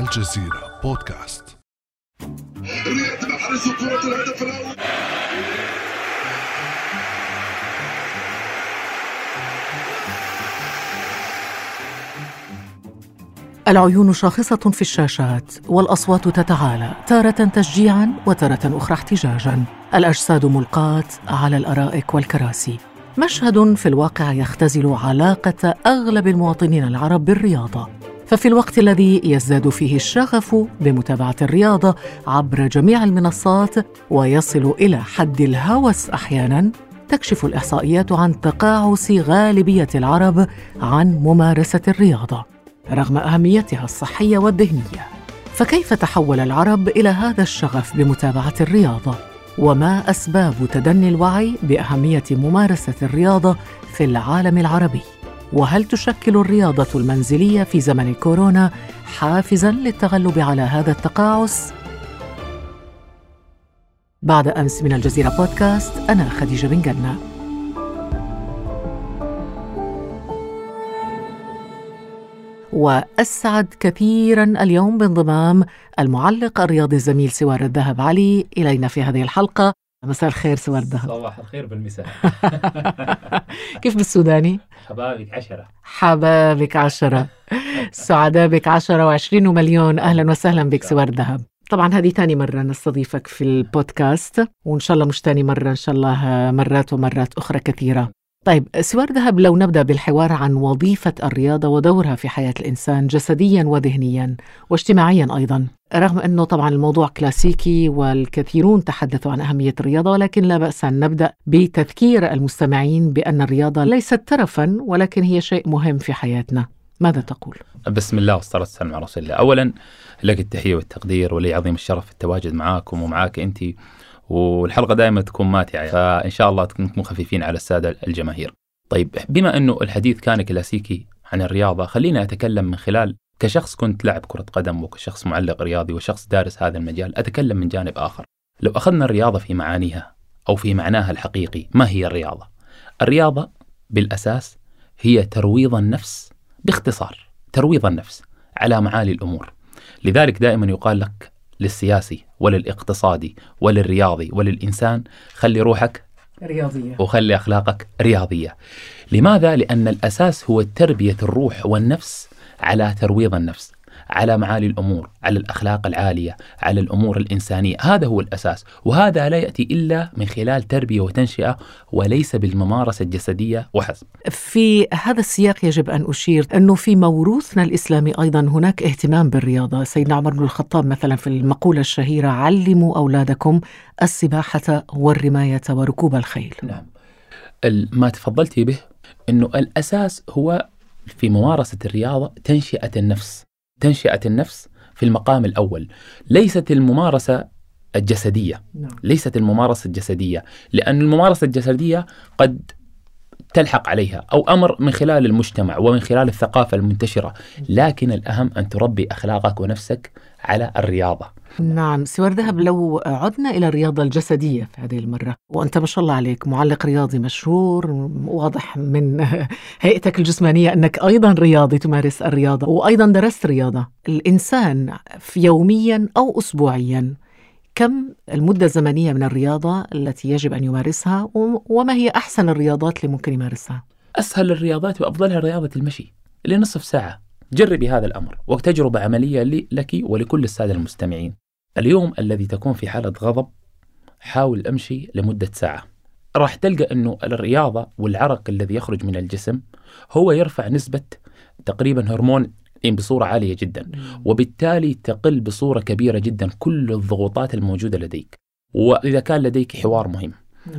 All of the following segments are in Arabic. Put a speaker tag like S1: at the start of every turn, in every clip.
S1: الجزيرة بودكاست.
S2: الهدف الأول
S3: العيون شاخصة في الشاشات والأصوات تتعالى تارة تشجيعا وتارة أخرى احتجاجا. الأجساد ملقاة على الأرائك والكراسي. مشهد في الواقع يختزل علاقة أغلب المواطنين العرب بالرياضة. ففي الوقت الذي يزداد فيه الشغف بمتابعة الرياضة عبر جميع المنصات ويصل إلى حد الهوس أحيانا تكشف الإحصائيات عن تقاعس غالبية العرب عن ممارسة الرياضة رغم أهميتها الصحية والذهنية فكيف تحول العرب إلى هذا الشغف بمتابعة الرياضة؟ وما أسباب تدني الوعي بأهمية ممارسة الرياضة في العالم العربي؟ وهل تشكل الرياضة المنزلية في زمن الكورونا حافزاً للتغلب على هذا التقاعس؟ بعد أمس من الجزيرة بودكاست أنا خديجة بن جنة وأسعد كثيرا اليوم بانضمام المعلق الرياضي الزميل سوار الذهب علي إلينا في هذه الحلقة مساء الخير سوار الذهب
S4: صباح الخير بالمساء.
S3: كيف بالسوداني؟
S4: حبابك عشرة.
S3: حبابك عشرة. سعداء بك عشرة وعشرين ومليون أهلا وسهلا بك سوار الذهب طبعا هذه تاني مرة نستضيفك في البودكاست وإن شاء الله مش تاني مرة إن شاء الله مرات ومرات أخرى كثيرة. طيب سوار ذهب لو نبدأ بالحوار عن وظيفة الرياضة ودورها في حياة الإنسان جسديا وذهنيا واجتماعيا أيضا. رغم أنه طبعا الموضوع كلاسيكي والكثيرون تحدثوا عن أهمية الرياضة ولكن لا بأس أن نبدأ بتذكير المستمعين بأن الرياضة ليست ترفا ولكن هي شيء مهم في حياتنا. ماذا تقول؟
S4: بسم الله والصلاة والسلام على رسول الله أولا لك التحية والتقدير ولي عظيم الشرف التواجد معاكم ومعاك أنت والحلقة دائما تكون ماتعة فإن شاء الله تكونوا خفيفين على السادة الجماهير. طيب بما أنه الحديث كان كلاسيكي عن الرياضة خليني أتكلم من خلال كشخص كنت لاعب كرة قدم وكشخص معلق رياضي وشخص دارس هذا المجال أتكلم من جانب آخر. لو أخذنا الرياضة في معانيها أو في معناها الحقيقي ما هي الرياضة؟ الرياضة بالأساس هي ترويض النفس باختصار ترويض النفس على معالي الأمور. لذلك دائما يقال لك للسياسي وللاقتصادي وللرياضي وللإنسان خلي روحك
S3: رياضية.
S4: وخلي أخلاقك رياضية. لماذا؟ لأن الأساس هو تربية الروح والنفس على ترويض النفس. على معالي الأمور، على الأخلاق العالية، على الأمور الإنسانية، هذا هو الأساس، وهذا لا يأتي إلا من خلال تربية وتنشئة وليس بالممارسة الجسدية وحسب.
S3: في هذا السياق يجب أن أشير أنه في موروثنا الإسلامي أيضا هناك اهتمام بالرياضة. سيدنا عمر بن الخطاب مثلا في المقولة الشهيرة علموا أولادكم السباحة والرماية وركوب الخيل.
S4: نعم. ما تفضلتي به إنه الأساس هو في ممارسة الرياضة تنشئة النفس، تنشئة النفس في المقام الأول، ليست الممارسة الجسدية،
S3: نعم.
S4: ليست الممارسة الجسدية، لأن الممارسة الجسدية قد تلحق عليها أو أمر من خلال المجتمع ومن خلال الثقافة المنتشرة، لكن الأهم أن تربي أخلاقك ونفسك على الرياضة.
S3: نعم. سوار ذهب لو عدنا إلى الرياضة الجسدية في هذه المرة وأنت ما شاء الله عليك معلق رياضي مشهور واضح من هيئتك الجسمانية أنك أيضا رياضي تمارس الرياضة وأيضا درست رياضة. الإنسان يوميا أو أسبوعيا كم المدة الزمنية من الرياضة التي يجب أن يمارسها وما هي أحسن الرياضات اللي ممكن يمارسها؟
S4: أسهل الرياضات وأفضلها رياضة المشي لنصف ساعة. جربي هذا الأمر وتجربة عملية لي- لك ولكل السادة المستمعين. اليوم الذي تكون في حالة غضب حاول أمشي لمدة ساعة. راح تلقى انه الرياضة والعرق الذي يخرج من الجسم هو يرفع نسبة تقريبا هرمون بصورة عالية جدا. وبالتالي تقل بصورة كبيرة جدا كل الضغوطات الموجودة لديك. وإذا كان لديك حوار مهم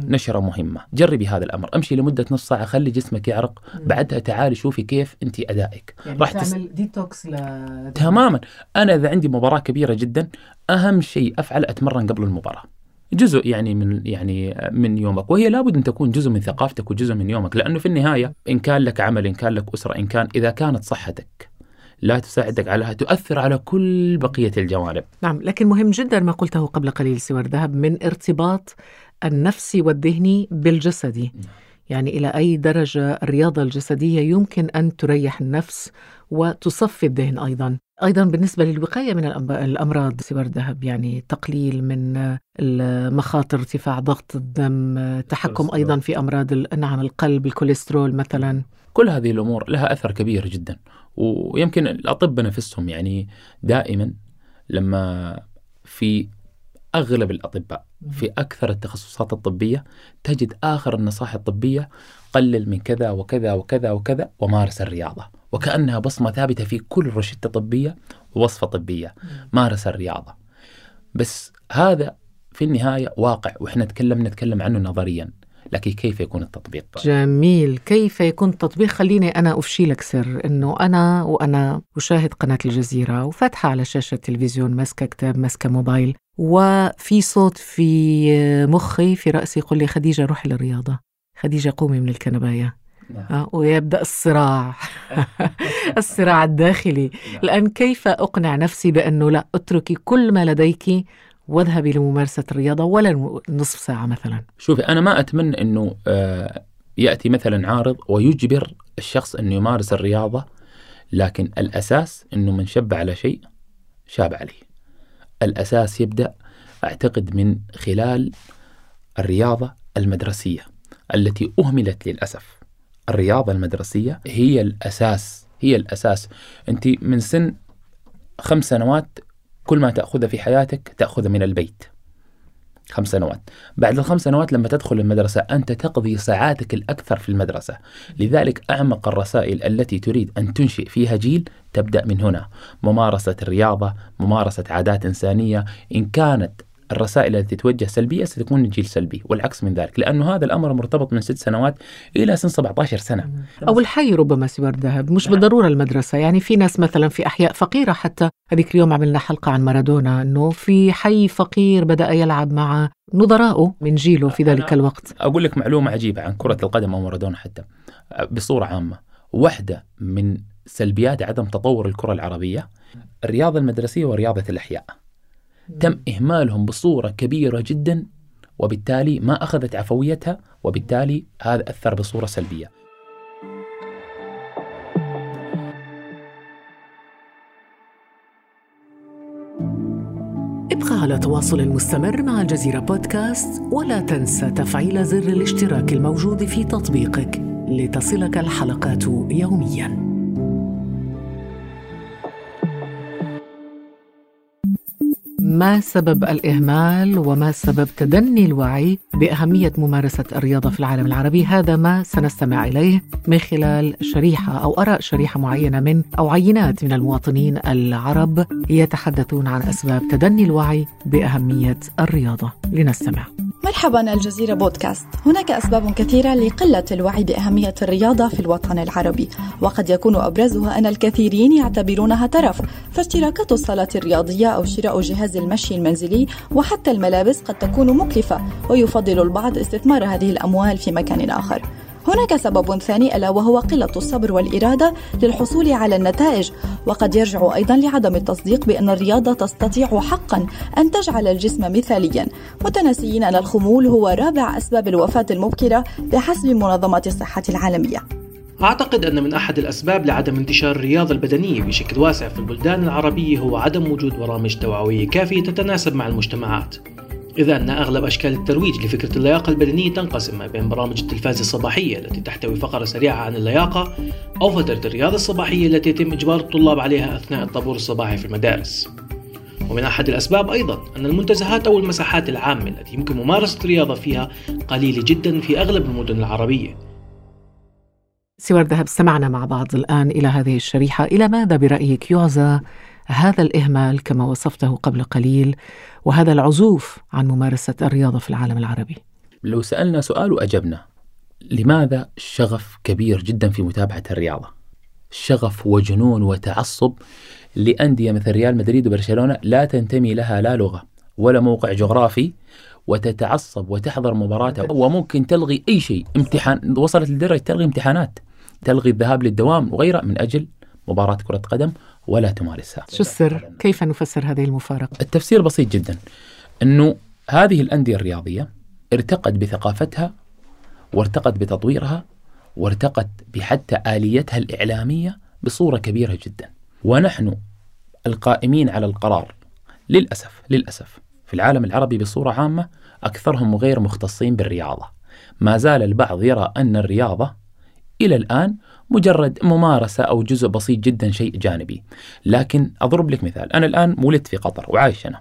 S4: نشرة مهمة جربي هذا الأمر. أمشي لمدة نص ساعة خلي جسمك يعرق بعدها تعالي شوفي كيف أنت أدائك.
S3: يعني
S4: راح تس-
S3: تعمل ديتوكس ل...
S4: تماما. أنا إذا عندي مباراة كبيرة جدا أهم شيء أفعل أتمرن قبل المباراة. جزء يعني من يعني من يومك. وهي لابد أن تكون جزء من ثقافتك وجزء من يومك لأنه في النهاية إن كان لك عمل إن كان لك أسرة إن كان إذا كانت صحتك لا تساعدك عليها تؤثر على كل بقية الجوانب.
S3: نعم لكن مهم جدا ما قلته قبل قليل سوار ذهب من ارتباط النفسي والذهني بالجسدي يعني إلى أي درجة الرياضة الجسدية يمكن أن تريح النفس وتصفي الذهن أيضا. أيضا بالنسبة للوقاية من الأم- الأمراض سوار ذهب يعني تقليل من المخاطر ارتفاع ضغط الدم تحكم. أيضا في أمراض نعم القلب الكوليسترول مثلا.
S4: كل هذه الأمور لها أثر كبير جدا. ويمكن الاطباء نفسهم يعني دائما لما في أغلب الأطباء في أكثر التخصصات الطبية تجد آخر النصائح الطبية قلل من كذا وكذا وكذا وكذا ومارس الرياضة. وكأنها بصمة ثابتة في كل روشته طبية ووصفة طبية مارس الرياضة. بس هذا في النهاية واقع وإحنا تكلمنا نتكلم عنه نظريا. لكن كيف يكون التطبيق؟
S3: جميل. كيف يكون التطبيق؟ خليني أنا أفشي لك سر أنه أنا وأنا أشاهد قناة الجزيرة وفاتحة على شاشة التلفزيون ماسكة كتاب ماسكة موبايل وفي صوت في مخي في رأسي يقول لي خديجة روحي للرياضة. خديجة قومي من الكنباية. آه، ويبدأ الصراع. الصراع الداخلي. الآن كيف أقنع نفسي بأنه لا أتركي كل ما لديك واذهبي لممارسة الرياضة ولا نصف ساعة مثلا
S4: شوفي أنا ما أتمنى إنه آه، يأتي مثلا عارض ويجبر الشخص إنه يمارس الرياضة لكن الأساس إنه من شب على شيء شاب عليه. الأساس يبدأ أعتقد من خلال الرياضة المدرسية التي أهملت للأسف. الرياضة المدرسية هي الأساس هي الأساس انت من سن خمس سنوات كل ما تاخذه في حياتك تاخذه من البيت. خمس سنوات. بعد الخمس سنوات لما تدخل المدرسة أنت تقضي ساعاتك الأكثر في المدرسة. لذلك أعمق الرسائل التي تريد أن تنشئ فيها جيل تبدأ من هنا. ممارسة الرياضة ممارسة عادات إنسانية إن كانت الرسائل التي توجه سلبية ستكون الجيل سلبي والعكس من ذلك لأنه هذا الأمر مرتبط من ست سنوات إلى سن 17 سنة.
S3: أو الحي ربما سوار ذهب مش بالضرورة المدرسة يعني في ناس مثلا في أحياء فقيرة حتى. هذيك اليوم عملنا حلقة عن مارادونا أنه في حي فقير بدأ يلعب مع نظرائه من جيله في ذلك الوقت.
S4: أقول لك معلومة عجيبة عن كرة القدم أو مارادونا حتى. بصورة عامة واحدة من سلبيات عدم تطور الكرة العربية الرياضة المدرسية ورياضة الأحياء. تم إهمالهم بصورة كبيرة جدا وبالتالي ما أخذت عفويتها وبالتالي هذا أثر بصورة سلبية.
S3: ابقى على تواصل مستمر مع الجزيرة بودكاست ولا تنسى تفعيل زر الاشتراك الموجود في تطبيقك لتصلك الحلقات يومياً. ما سبب الإهمال وما سبب تدني الوعي بأهمية ممارسة الرياضة في العالم العربي؟ هذا ما سنستمع إليه من خلال شريحة أو آراء شريحة معينة من أو عينات من المواطنين العرب يتحدثون عن أسباب تدني الوعي بأهمية الرياضة. لنستمع.
S5: مرحبا الجزيرة بودكاست. هناك أسباب كثيرة لقلة الوعي بأهمية الرياضة في الوطن العربي وقد يكون أبرزها أن الكثيرين يعتبرونها ترف فاشتراكات الصالات الرياضية أو شراء جهاز المشي المنزلي وحتى الملابس قد تكون مكلفة ويفضل البعض استثمار هذه الأموال في مكان آخر. هناك سبب ثاني ألا وهو قلة الصبر والإرادة للحصول على النتائج وقد يرجع أيضا لعدم التصديق بأن الرياضة تستطيع حقا أن تجعل الجسم مثاليا. متناسيين أن الخمول هو رابع أسباب الوفاة المبكرة بحسب منظمة الصحة العالمية.
S6: أعتقد أن من أحد الأسباب لعدم انتشار الرياضة البدنية بشكل واسع في البلدان العربية هو عدم وجود برامج توعوية كافية تتناسب مع المجتمعات. إذا أن أغلب أشكال الترويج لفكرة اللياقة البدنية تنقسم ما بين برامج التلفاز الصباحية التي تحتوي فقرة سريعة عن اللياقة أو فترة الرياضة الصباحية التي يتم إجبار الطلاب عليها أثناء الطابور الصباحي في المدارس. ومن أحد الأسباب أيضا أن المنتزهات أو المساحات العامة التي يمكن ممارسة الرياضة فيها قليلة جدا في أغلب المدن العربية.
S3: سوار ذهب استمعنا مع بعض الآن إلى هذه الشريحة. إلى ماذا برأيك يعزى هذا الإهمال كما وصفته قبل قليل وهذا العزوف عن ممارسة الرياضة في العالم العربي.
S4: لو سألنا سؤال وأجبنا لماذا شغف كبير جدا في متابعة الرياضة؟ شغف وجنون وتعصب لأندية مثل ريال مدريد وبرشلونة لا تنتمي لها لا لغة ولا موقع جغرافي وتتعصب وتحضر مباراتها وممكن تلغي أي شيء. امتحان وصلت لدرجة تلغي امتحانات تلغي الذهاب للدوام وغيرها من أجل مباراة كرة قدم ولا تمارسها
S3: شو السر؟ كيف نفسر هذه المفارقة؟
S4: التفسير بسيط جدا إنه هذه الأندية الرياضية ارتقت بثقافتها وارتقت بتطويرها وارتقت بحتى آليتها الإعلامية بصورة كبيرة جدا ونحن القائمين على القرار للأسف للأسف في العالم العربي بصورة عامة أكثرهم غير مختصين بالرياضة ما زال البعض يرى أن الرياضة إلى الآن مجرد ممارسة أو جزء بسيط جدا شيء جانبي. لكن أضرب لك مثال. أنا الآن ولدت في قطر وعايش أنا.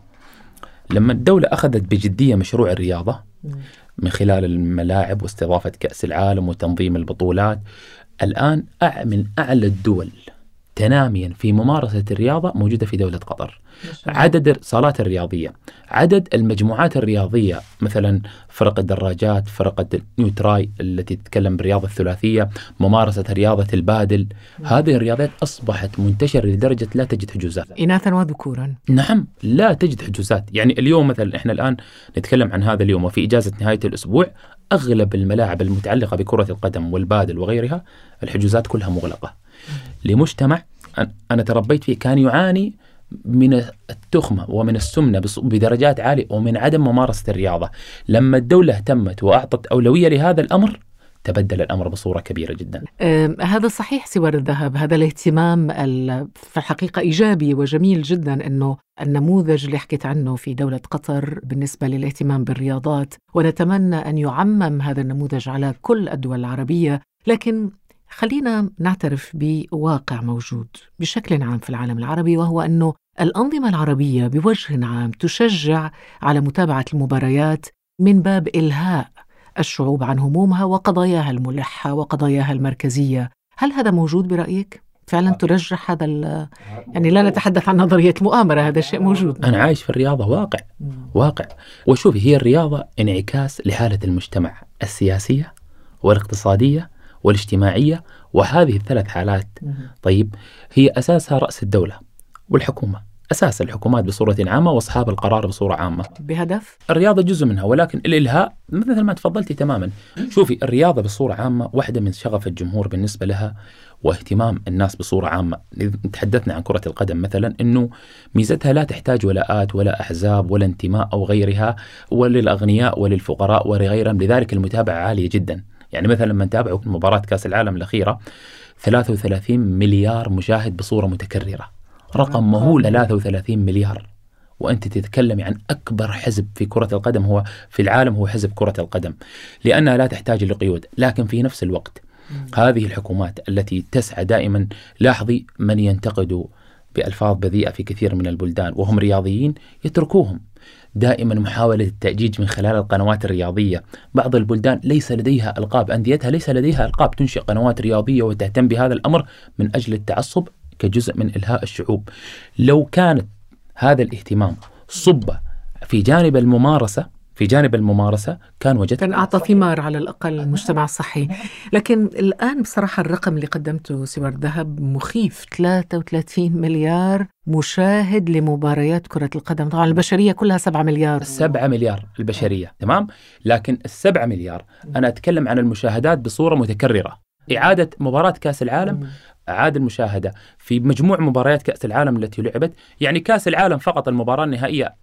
S4: لما الدولة أخذت بجدية مشروع الرياضة من خلال الملاعب واستضافة كأس العالم وتنظيم البطولات الآن من أعلى الدول تناميا في ممارسة الرياضة موجودة في دولة قطر. عدد الصالات الرياضية عدد المجموعات الرياضية مثلا فرق الدراجات فرق النيوتراي التي تتكلم بالرياضة الثلاثية ممارسة رياضة البادل هذه الرياضات أصبحت منتشرة لدرجة لا تجد حجوزات.
S3: إناثا وذكورا.
S4: نعم لا تجد حجوزات. يعني اليوم مثلا إحنا الآن نتكلم عن هذا اليوم وفي إجازة نهاية الأسبوع أغلب الملاعب المتعلقة بكرة القدم والبادل وغيرها الحجوزات كلها مغلقة. لمجتمع أنا تربيت فيه كان يعاني من التخمة ومن السمنة بدرجات عالية ومن عدم ممارسة الرياضة لما الدولة اهتمت وأعطت أولوية لهذا الأمر تبدل الأمر بصورة كبيرة جدا.
S3: هذا صحيح سوار الذهب، هذا الاهتمام في الحقيقة إيجابي وجميل جدا أنه النموذج اللي حكيت عنه في دولة قطر بالنسبة للاهتمام بالرياضات، ونتمنى أن يعمم هذا النموذج على كل الدول العربية، لكن خلينا نعترف بواقع موجود بشكل عام في العالم العربي وهو أنه الأنظمة العربية بوجه عام تشجع على متابعة المباريات من باب إلهاء الشعوب عن همومها وقضاياها الملحة وقضاياها المركزية، هل هذا موجود برأيك؟ فعلا ترجح هذا يعني لا نتحدث عن نظرية مؤامره هذا شيء موجود.
S4: أنا عايش في الرياضة واقع واقع. وشوفي هي الرياضة انعكاس لحالة المجتمع السياسية والاقتصادية والاجتماعية وهذه الثلاث حالات طيب هي أساسها رأس الدولة والحكومة. أساس الحكومات بصورة عامة وأصحاب القرار بصورة عامة.
S3: بهدف؟
S4: الرياضة جزء منها ولكن الإلهاء مثل ما تفضلتي تماما. شوفي الرياضة بصورة عامة واحدة من شغف الجمهور بالنسبة لها واهتمام الناس بصورة عامة. تحدثنا عن كرة القدم مثلا أنه ميزتها لا تحتاج ولاءات ولا أحزاب ولا انتماء أو غيرها وللأغنياء وللفقراء ولغيرهم لذلك المتابعة عالية جدا. يعني مثلا لما نتابع مباراة كأس العالم الأخيرة 33 مليار مشاهد بصورة متكررة. رقم مهول 33 مليار. وأنت تتكلمي عن أكبر حزب في كرة القدم هو في العالم هو حزب كرة القدم. لأنها لا تحتاج لقيود لكن في نفس الوقت هذه الحكومات التي تسعى دائما لاحظي من ينتقد بألفاظ بذيئة في كثير من البلدان وهم رياضيين يتركوهم. دائما محاولة التأجيج من خلال القنوات الرياضية. بعض البلدان ليس لديها ألقاب أنديتها ليس لديها ألقاب تنشئ قنوات رياضية وتهتم بهذا الأمر من أجل التعصب كجزء من إلهاء الشعوب. لو كانت هذا الاهتمام صب في جانب الممارسة في جانب الممارسة كان وجدت
S3: كان أعطى ثمار على الأقل المجتمع الصحي. لكن الآن بصراحة الرقم اللي قدمته سوار ذهب مخيف. 33 مليار مشاهد لمباريات كرة القدم. طبعا البشرية كلها 7 مليار.
S4: 7 مليار البشرية. تمام؟ لكن السبعة مليار أنا أتكلم عن المشاهدات بصورة متكررة. إعادة مباراة كأس العالم أعاد المشاهدة. في مجموع مباريات كأس العالم التي لعبت يعني كأس العالم فقط المباراة النهائية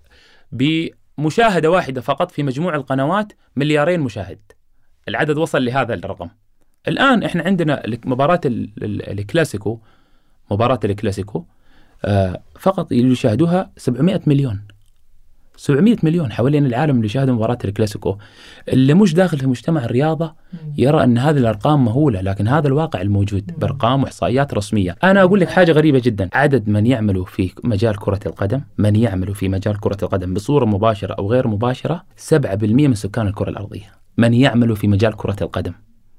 S4: مشاهدة واحدة فقط في مجموع القنوات مليارين مشاهد. العدد وصل لهذا الرقم. الآن إحنا عندنا مباراة الكلاسيكو مباراة الكلاسيكو آه، فقط يشاهدوها 700 مليون. 700 مليون حوالين العالم اللي يشاهدوا مباراة الكلاسيكو. اللي مش داخل في مجتمع الرياضة يرى أن هذه الأرقام مهولة لكن هذا الواقع الموجود بأرقام وإحصائيات رسمية. أنا أقول لك حاجة غريبة جدا. عدد من يعملوا في مجال كرة القدم من يعملوا في مجال كرة القدم بصورة مباشرة أو غير مباشرة 7% من سكان الكرة الأرضية. من يعملوا في مجال كرة القدم.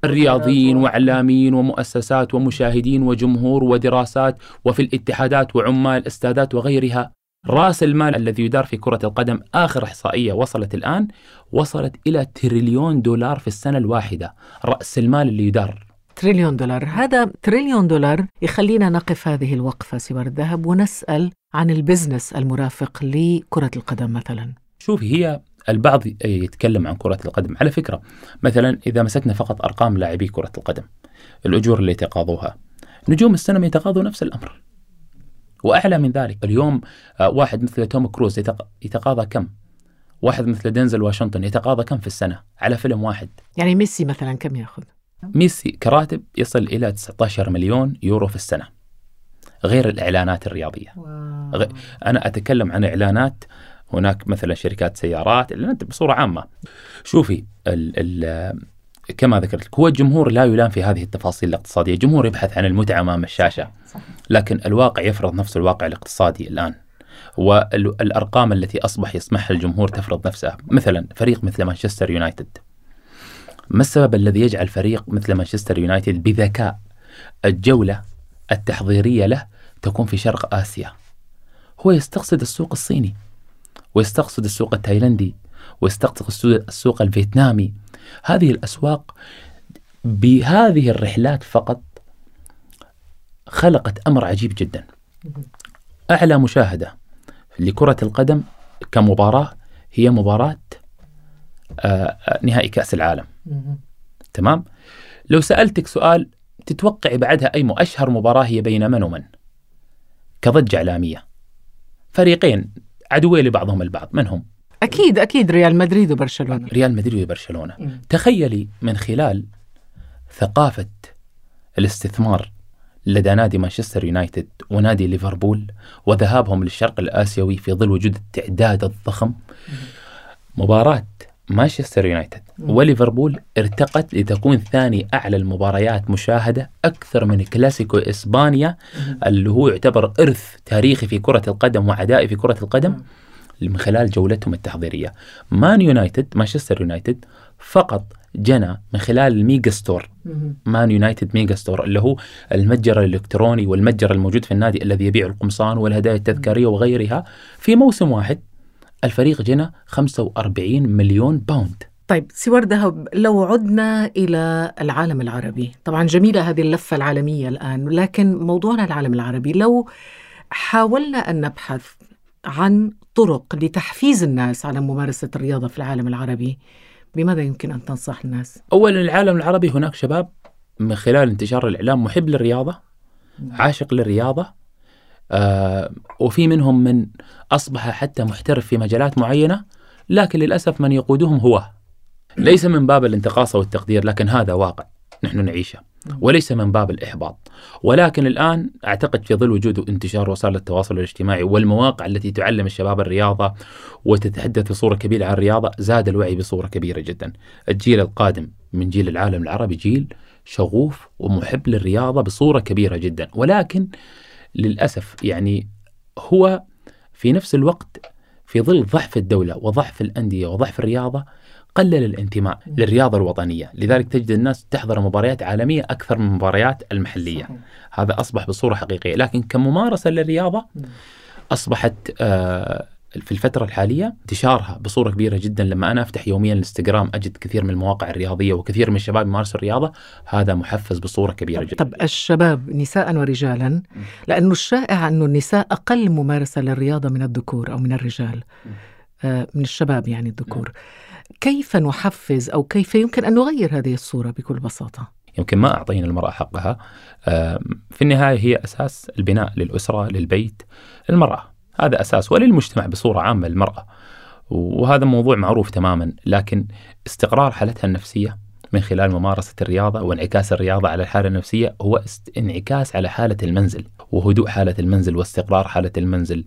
S4: الرياضيين واعلاميين ومؤسسات ومشاهدين وجمهور ودراسات وفي الاتحادات وعمال استادات وغيرها. راس المال الذي يدار في كرة القدم آخر إحصائية وصلت الآن وصلت إلى تريليون دولار في السنة الواحدة. رأس المال اللي يدار.
S3: تريليون دولار. هذا تريليون دولار يخلينا نقف هذه الوقفة سوار الذهب ونسأل عن ال business المرافق لكرة القدم مثلا.
S4: شوفي هي البعض يتكلم عن كرة القدم. على فكرة مثلا إذا مسكنا فقط أرقام لاعبي كرة القدم الأجور اللي يتقاضوها نجوم السينما يتقاضوا نفس الأمر. وأعلى من ذلك. اليوم آه، واحد مثل توم كروز يتقاضى كم؟ واحد مثل دينزل واشنطن يتقاضى كم في السنة على فيلم واحد؟
S3: يعني ميسي مثلا كم يأخذ؟
S4: ميسي كراتب يصل إلى 19 مليون يورو في السنة غير الإعلانات الرياضية. واو. غ- أنا أتكلم عن إعلانات هناك مثلا شركات سيارات إعلانات بصورة عامة. شوفي ال ال كما ذكرت لك هو الجمهور لا يلام في هذه التفاصيل الاقتصادية، الجمهور يبحث عن المتعة أمام الشاشة. لكن الواقع يفرض نفسه الواقع الاقتصادي الآن. والأرقام التي أصبح يسمحها الجمهور تفرض نفسها، مثلا فريق مثل مانشستر يونايتد. ما السبب الذي يجعل فريق مثل مانشستر يونايتد بذكاء الجولة التحضيرية له تكون في شرق آسيا؟ هو يستقصد السوق الصيني ويستقصد السوق التايلندي ويستقصد السوق الفيتنامي هذه الأسواق بهذه الرحلات فقط خلقت أمر عجيب جدا. أعلى مشاهدة لكرة القدم كمباراة هي مباراة آه، آه، نهائي كأس العالم. تمام؟ لو سألتك سؤال تتوقعي بعدها أي أشهر مباراة هي بين من ومن؟ كضجة إعلامية. فريقين عدوين لبعضهم البعض. من هم؟
S3: أكيد أكيد ريال مدريد وبرشلونة.
S4: ريال مدريد وبرشلونة.
S3: مم.
S4: تخيلي من خلال ثقافة الاستثمار لدى نادي مانشستر يونايتد ونادي ليفربول وذهابهم للشرق الآسيوي في ظل وجود التعداد الضخم مباراة مانشستر يونايتد وليفربول ارتقت لتكون ثاني أعلى المباريات مشاهدة أكثر من كلاسيكو إسبانيا اللي هو يعتبر إرث تاريخي في كرة القدم وعدائي في كرة القدم. من خلال جولتهم التحضيرية. مان يونايتد مانشستر يونايتد فقط جنى من خلال ال mega
S3: store.
S4: مان يونايتد mega store اللي هو المتجر الإلكتروني والمتجر الموجود في النادي الذي يبيع القمصان والهدايا التذكارية وغيرها. في موسم واحد الفريق جنى 45 مليون pound.
S3: طيب سوار ذهب لو عدنا إلى العالم العربي طبعا جميلة هذه اللفة العالمية الآن لكن موضوعنا العالم العربي لو حاولنا أن نبحث عن طرق لتحفيز الناس على ممارسة الرياضة في العالم العربي. بماذا يمكن أن تنصح الناس؟
S4: اولا العالم العربي هناك شباب من خلال انتشار الإعلام محب للرياضة عاشق للرياضة آه وفي منهم من أصبح حتى محترف في مجالات معينة لكن للأسف من يقودهم هو. ليس من باب الانتقاص والتقدير لكن هذا واقع نحن نعيشه. وليس من باب الإحباط. ولكن الآن أعتقد في ظل وجود انتشار وسائل التواصل الاجتماعي والمواقع التي تعلم الشباب الرياضة وتتحدث بصورة كبيرة عن الرياضة زاد الوعي بصورة كبيرة جدا. الجيل القادم من جيل العالم العربي جيل شغوف ومحب للرياضة بصورة كبيرة جدا. ولكن للأسف يعني هو في نفس الوقت في ظل ضعف الدولة وضعف الأندية وضعف الرياضة قلل الانتماء للرياضة الوطنية. لذلك تجد الناس تحضر مباريات عالمية أكثر من المباريات المحلية.
S3: صحيح.
S4: هذا أصبح بصورة حقيقية. لكن كممارسة للرياضة. أصبحت آه، في الفترة الحالية انتشارها بصورة كبيرة جدا. لما أنا أفتح يوميا الانستغرام أجد كثير من المواقع الرياضية وكثير من الشباب يمارسوا الرياضة. هذا محفز بصورة كبيرة جدا.
S3: طب الشباب نساء ورجالا لأنه الشائع أنه النساء أقل ممارسة للرياضة من الذكور أو من الرجال. آه، من الشباب يعني الذكور. كيف نحفز أو كيف يمكن أن نغير هذه الصورة بكل بساطة؟
S4: يمكن ما أعطينا المرأة حقها. آم، في النهاية هي أساس البناء للأسرة للبيت المرأة هذا أساس وللمجتمع بصورة عامة المرأة. وهذا موضوع معروف تماما لكن استقرار حالتها النفسية من خلال ممارسة الرياضة وانعكاس الرياضة على الحالة النفسية هو انعكاس على حالة المنزل وهدوء حالة المنزل واستقرار حالة المنزل.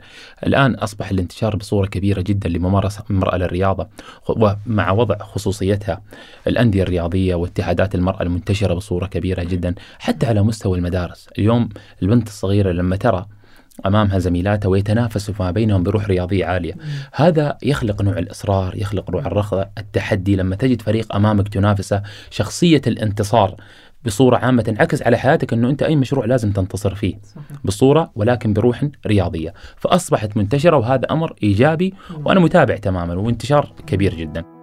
S4: الآن أصبح الانتشار بصورة كبيرة جدا لممارسة المرأة للرياضة ومع وضع خصوصيتها. الأندية الرياضية واتحادات المرأة المنتشرة بصورة كبيرة جدا حتى على مستوى المدارس. اليوم البنت الصغيرة لما ترى أمامها زميلاتها ويتنافسوا فيما بينهم بروح رياضية عالية. هذا يخلق نوع الإصرار، يخلق نوع الرغبة، التحدي. لما تجد فريق أمامك تنافسه، شخصية الانتصار بصورة عامة تنعكس على حياتك إنه أنت أي مشروع لازم تنتصر فيه. بصورة ولكن بروح رياضية، فأصبحت منتشرة وهذا أمر إيجابي وأنا متابع تماما وانتشار كبير جدا.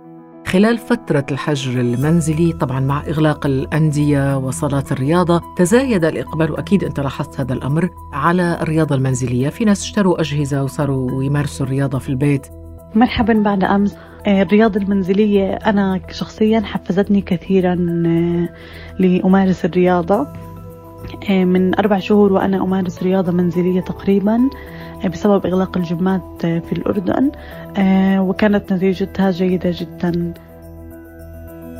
S3: خلال فترة الحجر المنزلي طبعا مع إغلاق الأندية وصالات الرياضة تزايد الإقبال وأكيد أنت لاحظت هذا الأمر على الرياضة المنزلية. في ناس اشتروا أجهزة وصاروا يمارسوا الرياضة في البيت.
S7: مرحبا بعد أمس. آه، الرياضة المنزلية أنا شخصيا حفزتني كثيرا آه، لأمارس الرياضة. آه، من أربع شهور وأنا أمارس رياضة منزلية تقريبا بسبب إغلاق الجمات آه، في الأردن آه، وكانت نتيجتها جيدة جدا.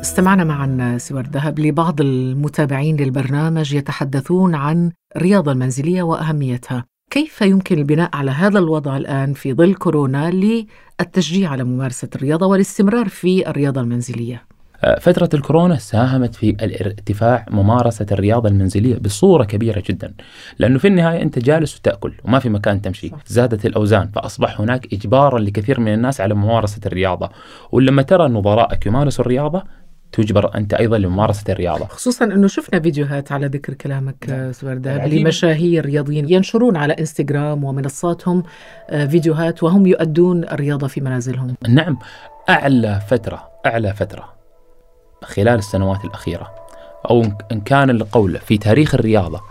S3: استمعنا معا سوار ذهب لبعض المتابعين للبرنامج يتحدثون عن الرياضة المنزلية وأهميتها. كيف يمكن البناء على هذا الوضع الآن في ظل كورونا للتشجيع على ممارسة الرياضة والاستمرار في الرياضة المنزلية؟
S4: آه، فترة الكورونا ساهمت في ارتفاع ممارسة الرياضة المنزلية بصورة كبيرة جدا لأنه في النهاية أنت جالس وتأكل وما في مكان تمشي. زادت الأوزان فأصبح هناك إجبارا لكثير من الناس على ممارسة الرياضة ولما ترى نظرائك يمارسوا الرياضة تجبر أنت أيضا لممارسة الرياضة.
S3: خصوصا إنه شفنا فيديوهات على ذكر كلامك نعم. سوار دهب لمشاهير رياضيين ينشرون على إنستغرام ومنصاتهم آه، فيديوهات وهم يؤدون الرياضة في منازلهم.
S4: نعم أعلى فترة أعلى فترة خلال السنوات الأخيرة أو ان كان القول في تاريخ الرياضة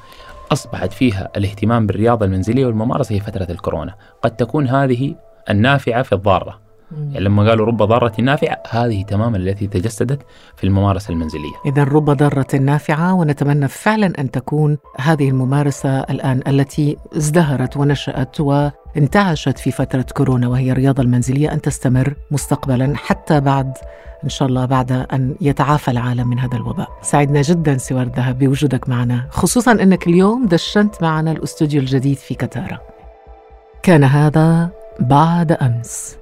S4: أصبحت فيها الاهتمام بالرياضة المنزلية والممارسة هي فترة الكورونا، قد تكون هذه النافعة في الضارة. يعني لما قالوا رب ضارة نافعة هذه تماما التي تجسدت في الممارسة المنزلية.
S3: إذا رب ضارة نافعة ونتمنى فعلا أن تكون هذه الممارسة الآن التي ازدهرت ونشأت وانتعشت في فترة كورونا وهي الرياضة المنزلية أن تستمر مستقبلا حتى بعد إن شاء الله بعد أن يتعافى العالم من هذا الوباء. سعدنا جدا سوار ذهب بوجودك معنا خصوصا أنك اليوم دشنت معنا الأستوديو الجديد في كتارة كان هذا بعد أمس.